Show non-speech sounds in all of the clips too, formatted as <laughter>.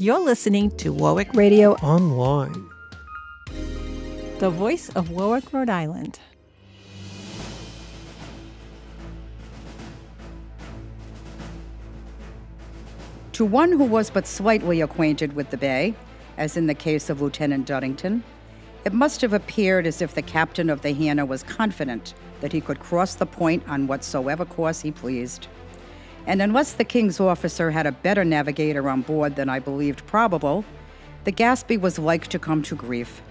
You're listening to Warwick Radio Online. the voice of Warwick, Rhode Island. To one who was but slightly acquainted with the bay, as in the case of Lieutenant Duddington, it must have appeared as if the captain of the Hannah was confident that he could cross the point on whatsoever course he pleased. And unless the king's officer had a better navigator on board than I believed probable, the Gaspee was like to come to grief.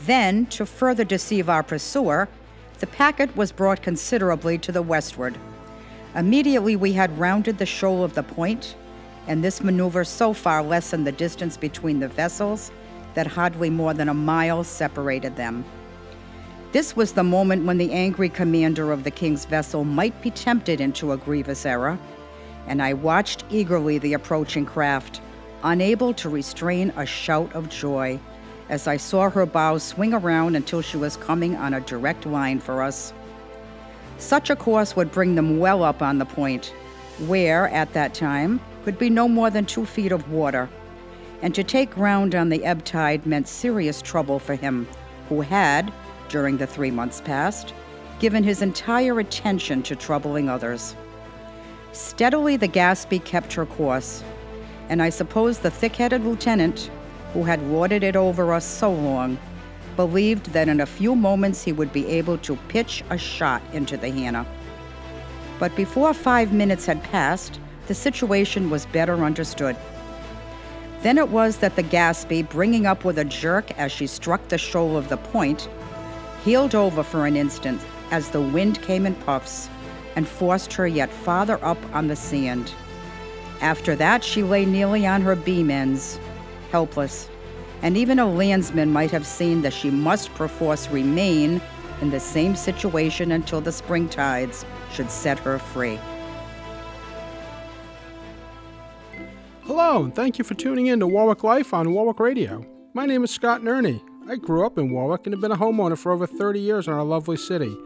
Then, to further deceive our pursuer, the packet was brought considerably to the westward. Immediately we had rounded the shoal of the point, and this maneuver so far lessened the distance between the vessels that hardly more than a mile separated them. This was the moment when the angry commander of the king's vessel might be tempted into a grievous error, and I watched eagerly the approaching craft, unable to restrain a shout of joy as I saw her bow swing around until she was coming on a direct line for us. Such a course would bring them well up on the point, where, at that time, could be no more than two feet of water, and to take ground on the ebb tide meant serious trouble for him, who had, during the three months past, given his entire attention to troubling others. Steadily the Gaspee kept her course, and I suppose the thick headed lieutenant, who had lorded it over us so long, believed that in a few moments he would be able to pitch a shot into the Hannah. But before five minutes had passed, the situation was better understood. Then it was that the Gaspee, bringing up with a jerk as she struck the shoal of the point, heeled over for an instant as the wind came in puffs and forced her yet farther up on the sand. After that, she lay nearly on her beam ends, helpless, and even a landsman might have seen that she must perforce remain in the same situation until the spring tides should set her free. Hello, and thank you for tuning in to Warwick Life on Warwick Radio. My name is Scott Nerney. I grew up in Warwick and have been a homeowner for over 30 years in our lovely city.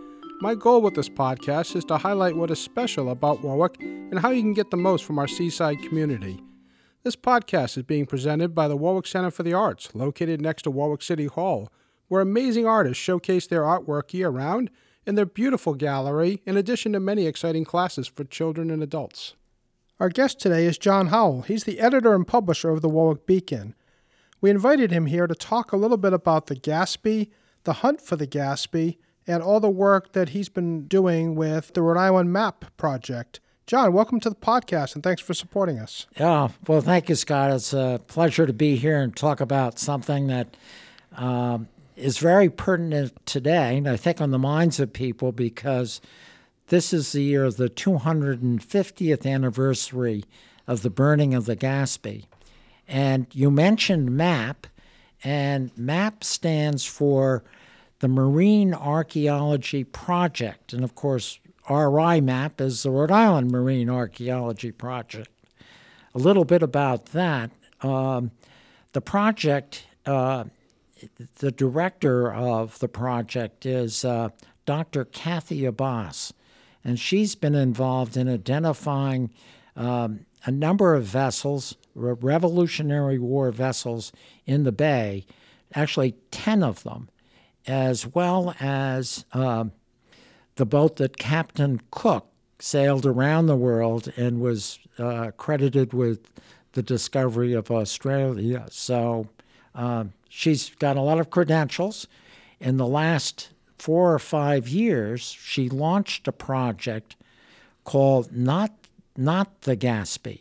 My goal with this podcast is to highlight what is special about Warwick and how you can get the most from our seaside community. This podcast is being presented by the Warwick Center for the Arts, located next to Warwick City Hall, where amazing artists showcase their artwork year round in their beautiful gallery, in addition to many exciting classes for children and adults. Our guest today is John Howell. He's the editor and publisher of the Warwick Beacon. We invited him here to talk a little bit about the Gaspee, the hunt for the Gaspee, and all the work that he's been doing with the Rhode Island Map Project. John, welcome to the podcast and thanks for supporting us. Yeah, well, thank you, Scott. It's a pleasure to be here and talk about something that um, is very pertinent today, and I think on the minds of people because this is the year of the 250th anniversary of the burning of the Gaspee. And you mentioned MAP, and MAP stands for the Marine Archaeology Project. And of course, RI MAP is the Rhode Island Marine Archaeology Project. A little bit about that. Um, the project, uh, the director of the project is uh, Dr. Kathy Abbass, and she's been involved in identifying um, a number of vessels, Re- Revolutionary War vessels in the bay, actually 10 of them, as well as um, the boat that Captain Cook sailed around the world and was uh, credited with the discovery of Australia. So um, she's got a lot of credentials. In the last four or five years, she launched a project called Not, Not the Gaspee.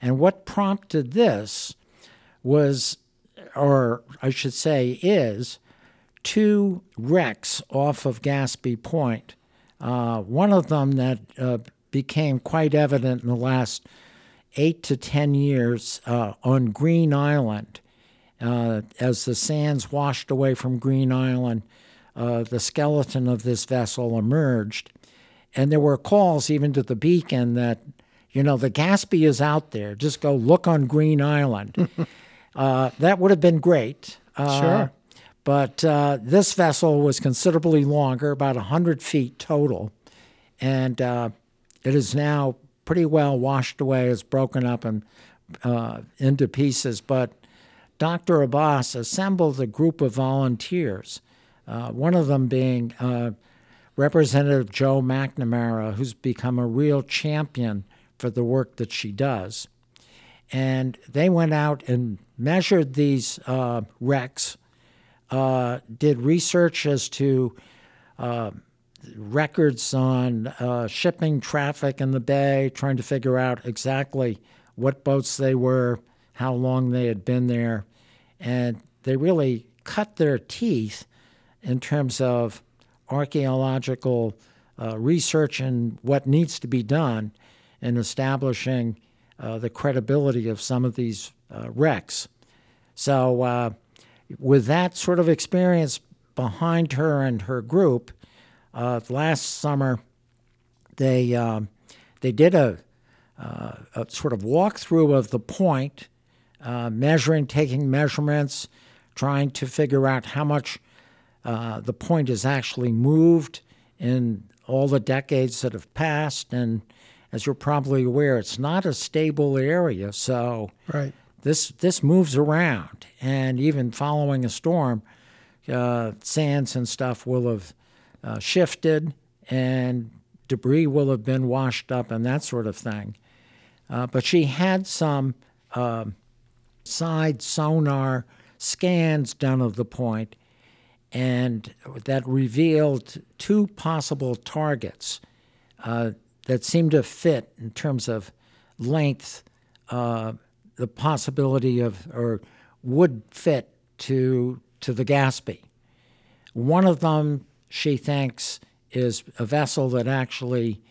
And what prompted this was, or I should say, is two wrecks off of Gaspee Point. Uh, one of them that uh, became quite evident in the last eight to ten years uh, on Green Island. Uh, as the sands washed away from Green Island, uh, the skeleton of this vessel emerged. And there were calls even to the beacon that, you know, the Gaspee is out there. Just go look on Green Island. <laughs> uh, that would have been great. Uh, Sure. But uh, this vessel was considerably longer, about 100 feet total. And uh, it is now pretty well washed away, it's broken up and uh, into pieces. But Dr. Abbass assembled a group of volunteers, uh, one of them being uh, Representative Joe McNamara, who's become a real champion for the work that she does. And they went out and measured these uh, wrecks, uh, did research as to uh, records on uh, shipping traffic in the bay, trying to figure out exactly what boats they were, how long they had been there. And they really cut their teeth in terms of archaeological uh, research and what needs to be done in establishing uh, the credibility of some of these uh, wrecks. So, uh, with that sort of experience behind her and her group, uh, last summer they um, they did a, uh, a, sort of walkthrough of the point, measuring, taking measurements, trying to figure out how much uh, the point has actually moved in all the decades that have passed. And as you're probably aware, it's not a stable area. So right. this, this moves around. And even following a storm, uh, sands and stuff will have uh, shifted and debris will have been washed up and that sort of thing. Uh, but she had some um, side sonar scans done of the point and that revealed two possible targets uh, that seemed to fit in terms of length, uh, the possibility of or would fit to to the Gaspee. One of them, she thinks, is a vessel that actually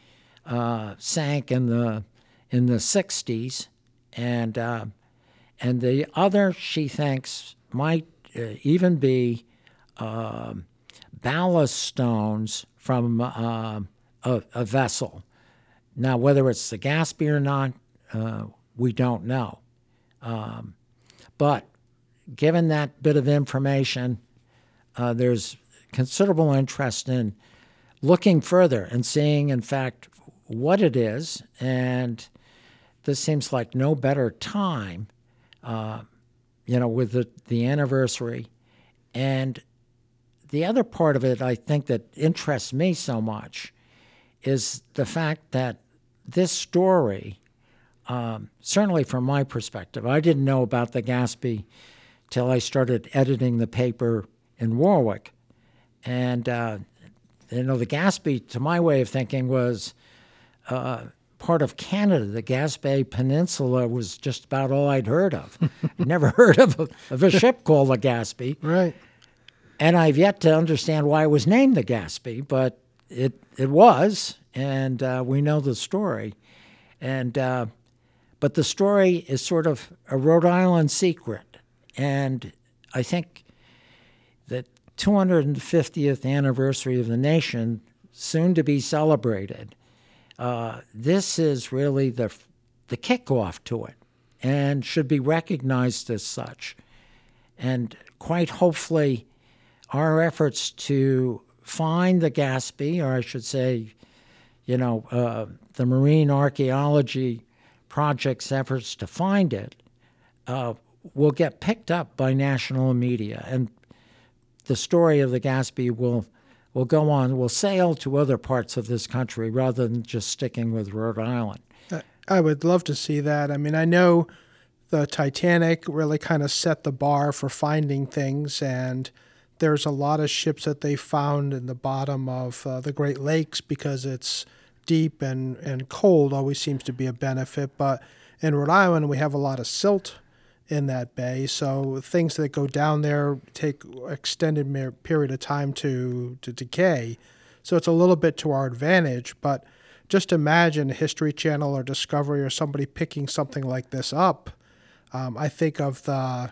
uh, sank in the in the 60s, and uh, and the other she thinks might uh, even be um, ballast stones from uh, a, a, vessel. Now, whether it's the Gaspee or not, uh, we don't know. Um, but given that bit of information, uh, there's considerable interest in looking further and seeing, in fact, what it is. And this seems like no better time, uh, you know, with the, the anniversary. And the other part of it, I think, that interests me so much is the fact that this story, um, certainly from my perspective, I didn't know about the Gaspee till I started editing the paper in Warwick. And, uh, you know, the Gaspee, to my way of thinking, was uh, part of Canada. The Gaspé Peninsula was just about all I'd heard of. <laughs> I'd never heard of a, of a ship called the Gaspee. Right. And I've yet to understand why it was named the Gaspee, but it it was, and uh, we know the story. And uh, but the story is sort of a Rhode Island secret, and I think the 250th anniversary of the nation, soon to be celebrated. Uh, this is really the the kickoff to it, and should be recognized as such. And quite hopefully, our efforts to find the Gaspee, or I should say, you know, uh, the Marine Archaeology Project's efforts to find it, uh, will get picked up by national media, and the story of the Gaspee will will go on, will sail to other parts of this country rather than just sticking with Rhode Island. I would love to see that. I mean, I know the Titanic really kind of set the bar for finding things, and there's a lot of ships that they found in the bottom of uh, the Great Lakes because it's deep and, and cold always seems to be a benefit. But in Rhode Island, we have a lot of silt in that bay, so things that go down there take extended period of time to to decay. So it's a little bit to our advantage. But just imagine History Channel or Discovery or somebody picking something like this up. Um, I think of the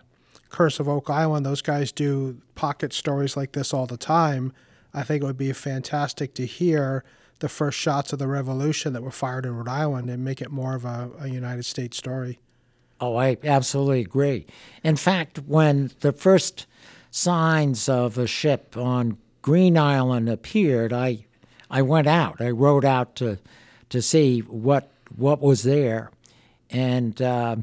Curse of Oak Island, those guys do pocket stories like this all the time. I think it would be fantastic to hear the first shots of the revolution that were fired in Rhode Island and make it more of a, a United States story. Oh, I absolutely agree. In fact, when the first signs of a ship on Green Island appeared, I I went out. I rode out to to see what what was there, and uh,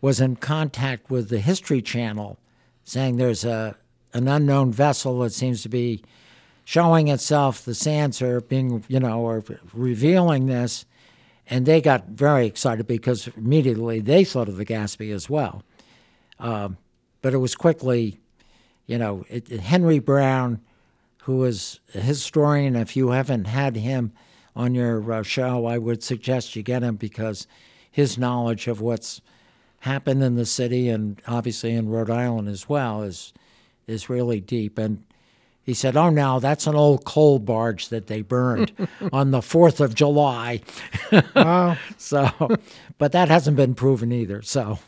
was in contact with the History Channel, saying there's a an unknown vessel that seems to be showing itself. The sands are being, you know, are revealing this, and they got very excited because immediately they thought of the Gaspee as well. Um, but it was quickly, you know, it, Henry Brown, who is a historian. If you haven't had him on your uh, show, I would suggest you get him because his knowledge of what's happened in the city and obviously in Rhode Island as well is is really deep. And he said, "Oh, now that's an old coal barge that they burned <laughs> on the Fourth of July." wow. <laughs> so, but that hasn't been proven either. So,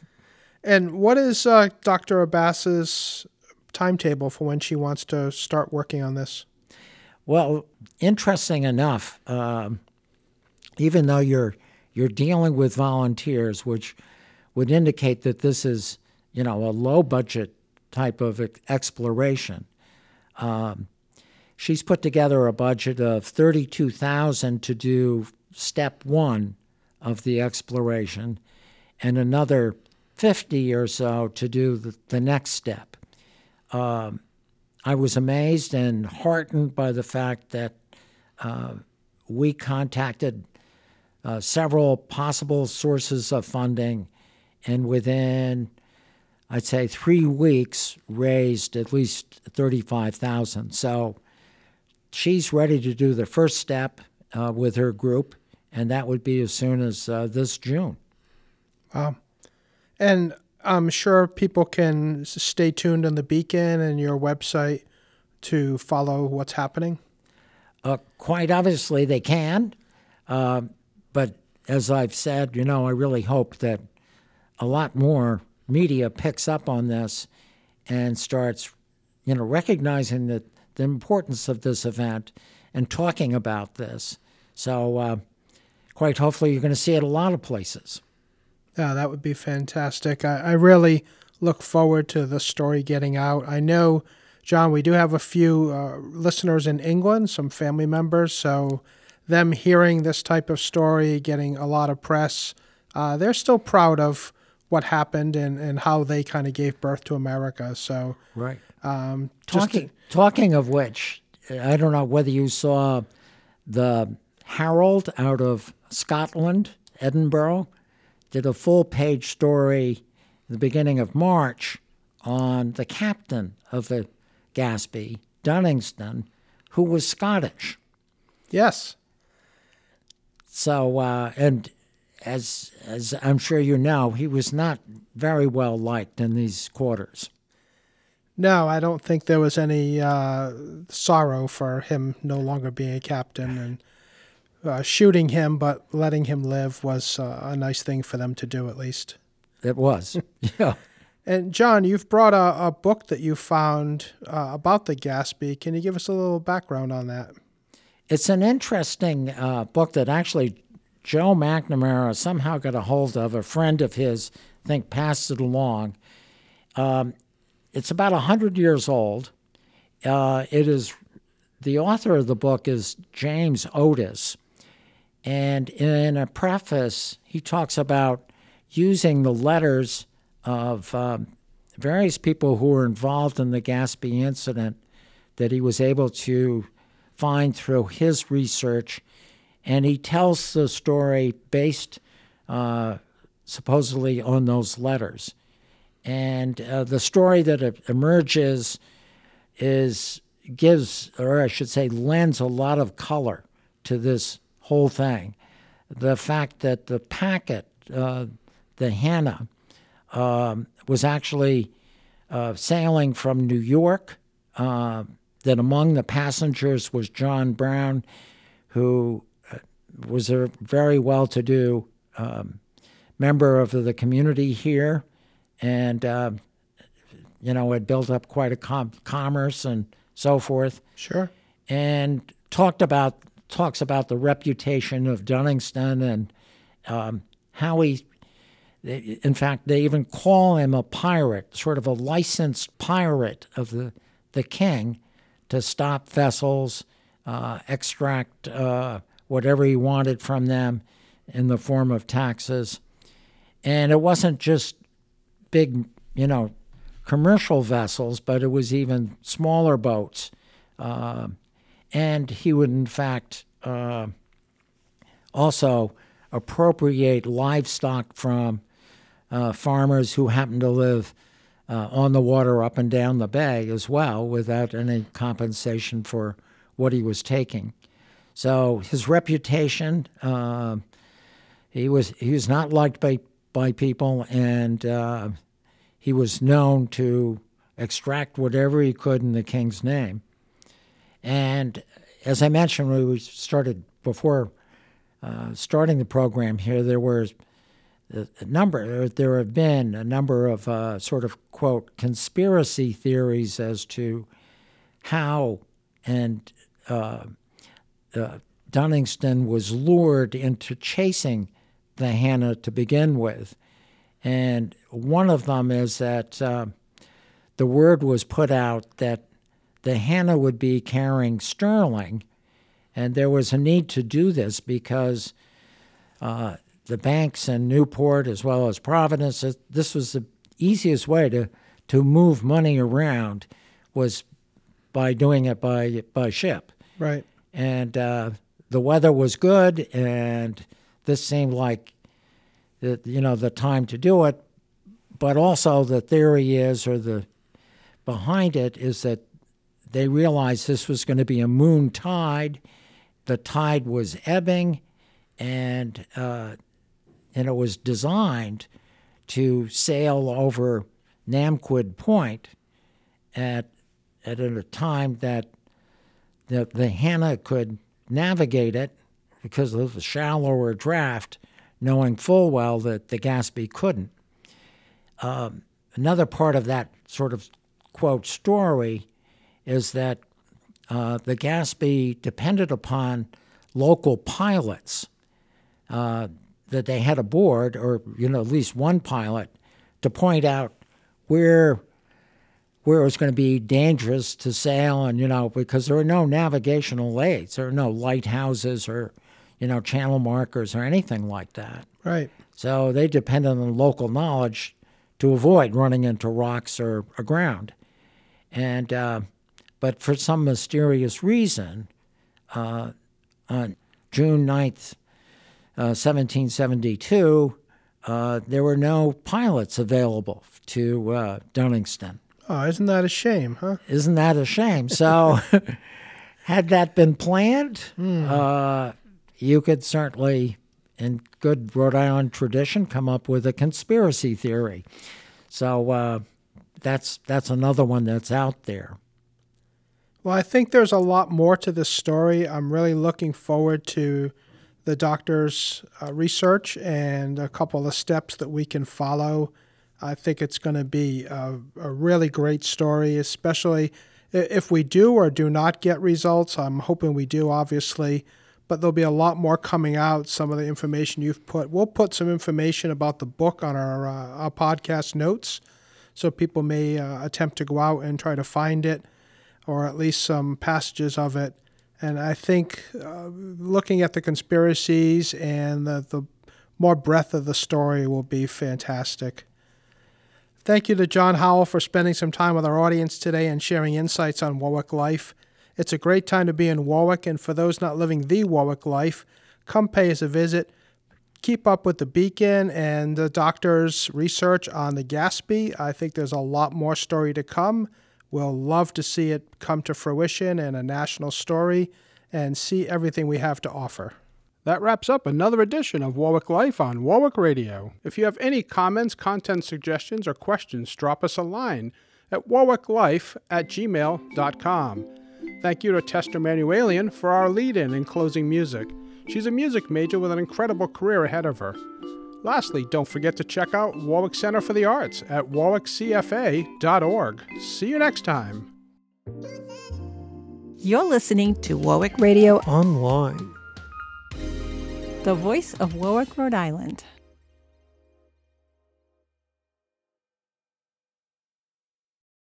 and what is uh, Dr. Abbass's timetable for when she wants to start working on this? Well, interesting enough, um, even though you're you're dealing with volunteers, which would indicate that this is, you know, a low budget type of exploration. Um, she's put together a budget of 32,000 to do step 1 of the exploration and another 50 or so to do the, the next step. Um, I was amazed and heartened by the fact that uh, we contacted uh, several possible sources of funding, and within I'd say three weeks raised at least thirty-five thousand. So she's ready to do the first step uh, with her group, and that would be as soon as uh, this June. Wow, and I'm sure people can stay tuned on the Beacon and your website to follow what's happening. Uh, quite obviously, they can, uh, but as I've said, you know, I really hope that a lot more media picks up on this and starts, you know, recognizing that the importance of this event and talking about this. So, uh, quite hopefully, you're going to see it a lot of places. Yeah, that would be fantastic. I, I really look forward to the story getting out. I know, John, we do have a few uh, listeners in England, some family members, so them hearing this type of story, getting a lot of press, uh, they're still proud of what happened and, and how they kind of gave birth to America. So, right. Um, talking to, talking of which, I don't know whether you saw the Herald out of Scotland, Edinburgh, did a full page story in the beginning of March on the captain of the Gaspee, Dudingston, who was Scottish. Yes. So, uh, and as as I'm sure you know, he was not very well liked in these quarters. No, I don't think there was any uh, sorrow for him no longer being a captain and uh, shooting him, but letting him live was uh, a nice thing for them to do, at least. It was, <laughs> yeah. And John, you've brought a, a book that you found uh, about the Gaspee. Can you give us a little background on that? It's an interesting uh, book that actually Joe McNamara somehow got a hold of. A friend of his, I think, passed it along. Um, it's about 100 years old. Uh, it is the author of the book is James Otis. And in a preface, he talks about using the letters of um, various people who were involved in the Gaspee incident that he was able to find through his research and he tells the story based uh, supposedly on those letters. And uh, the story that emerges is gives, or I should say, lends a lot of color to this whole thing. The fact that the packet, uh, the Hannah, um, was actually uh, sailing from New York. Uh, that among the passengers was John Brown, who was a very well to do um, member of the community here and, uh, you know, had built up quite a com- commerce and so forth. Sure. And talked about talks about the reputation of Dudingston and um, how he, in fact, they even call him a pirate, sort of a licensed pirate of the, the king to stop vessels, uh, extract uh, whatever he wanted from them, in the form of taxes. And it wasn't just big, you know, commercial vessels, but it was even smaller boats. Uh, and he would, in fact, uh, also appropriate livestock from uh, farmers who happened to live uh, on the water up and down the bay as well without any compensation for what he was taking. So his reputation, uh, he was he was not liked by by people, and uh, he was known to extract whatever he could in the king's name. And as I mentioned, when we started before uh, starting the program here, there was a number. There have been a number of uh, sort of quote conspiracy theories as to how and uh, Dudingston was lured into chasing the Hannah to begin with, and one of them is that uh, the word was put out that the Hannah would be carrying sterling, and there was a need to do this because uh, the banks in Newport as well as Providence, this was the easiest way to, to move money around was by doing it by by ship. Right. And uh, the weather was good, and this seemed like the, you know the time to do it. But also the theory is, or the behind it is that they realized this was going to be a moon tide. The tide was ebbing, and uh, and it was designed to sail over Namquid Point at at a time that the, the Hannah could navigate it because of the shallower draft, knowing full well that the Gaspee couldn't. Um, another part of that sort of quote story is that uh, the Gaspee depended upon local pilots uh, that they had aboard, or you know at least one pilot, to point out where where it was going to be dangerous to sail, and you know because there were no navigational aids, there were no lighthouses or you know channel markers or anything like that. Right. So they depended on local knowledge to avoid running into rocks or aground, and uh, but for some mysterious reason, uh, on June 9th, uh, 1772, uh, there were no pilots available to uh, Dudingston. Oh, isn't that a shame, huh? Isn't that a shame? So, <laughs> had that been planned, uh, you could certainly, in good Rhode Island tradition, come up with a conspiracy theory. So uh, that's that's another one that's out there. Well, I think there's a lot more to this story. I'm really looking forward to the doctor's uh, research and a couple of steps that we can follow. I think it's going to be a, a, really great story, especially if we do or do not get results. I'm hoping we do, obviously, but there'll be a lot more coming out. Some of the information you've put, we'll put some information about the book on our, uh, our podcast notes, so people may uh, attempt to go out and try to find it or at least some passages of it. And I think uh, looking at the conspiracies and the, the more breadth of the story will be fantastic. Thank you to John Howell for spending some time with our audience today and sharing insights on Warwick life. It's a great time to be in Warwick, and for those not living the Warwick life, come pay us a visit. Keep up with the Beacon and the doctor's research on the Gaspee. I think there's a lot more story to come. We'll love to see it come to fruition and a national story and see everything we have to offer. That wraps up another edition of Warwick Life on Warwick Radio. If you have any comments, content suggestions, or questions, drop us a line at warwicklife at gmail.com. Thank you to Tester Manuelian for our lead in and closing music. She's a music major with an incredible career ahead of her. Lastly, don't forget to check out Warwick Center for the Arts at warwickcfa.org. See you next time. You're listening to Warwick Radio Online. The voice of Warwick, Rhode Island.